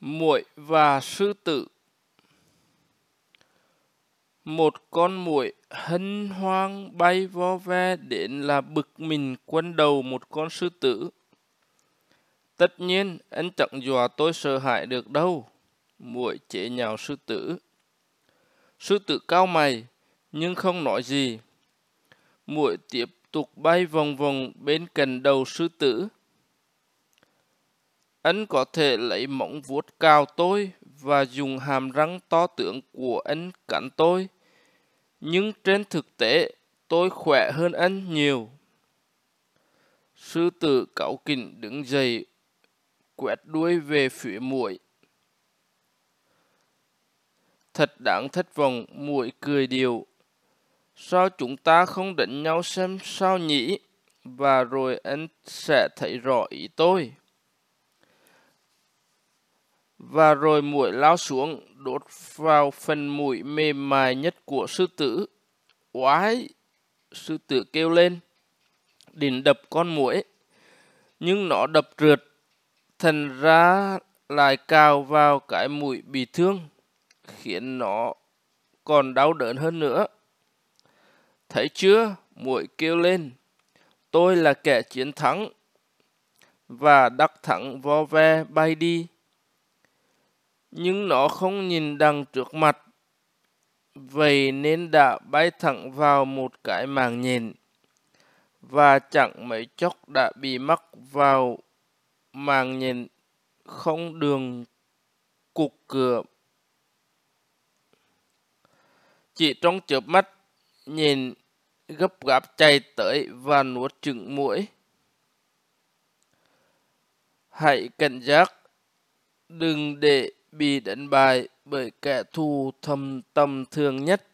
muỗi và sư tử. Một con muỗi hân hoang bay vo ve đến là bực mình quân đầu một con sư tử. Tất nhiên, anh chẳng dọa tôi sợ hãi được đâu, muội chế nhào sư tử. Sư tử cao mày, nhưng không nói gì. Muội tiếp tục bay vòng vòng bên cạnh đầu sư tử anh có thể lấy móng vuốt cao tôi và dùng hàm răng to tướng của anh cắn tôi. Nhưng trên thực tế, tôi khỏe hơn anh nhiều. Sư tử cáu kỉnh đứng dậy, quẹt đuôi về phía muội. Thật đáng thất vọng, muội cười điều. Sao chúng ta không đánh nhau xem sao nhỉ? Và rồi anh sẽ thấy rõ ý tôi và rồi muỗi lao xuống đốt vào phần mũi mềm mại nhất của sư tử. Oái! Sư tử kêu lên, định đập con muỗi, nhưng nó đập trượt, thành ra lại cào vào cái mũi bị thương, khiến nó còn đau đớn hơn nữa. Thấy chưa? mũi kêu lên, tôi là kẻ chiến thắng, và đắc thắng vo ve bay đi nhưng nó không nhìn đằng trước mặt. Vậy nên đã bay thẳng vào một cái màng nhện và chẳng mấy chốc đã bị mắc vào màng nhện không đường cục cửa. Chỉ trong chớp mắt, nhìn gấp gáp chạy tới và nuốt chừng mũi. Hãy cảnh giác, đừng để bị đánh bại bởi kẻ thù thầm tâm thường nhất.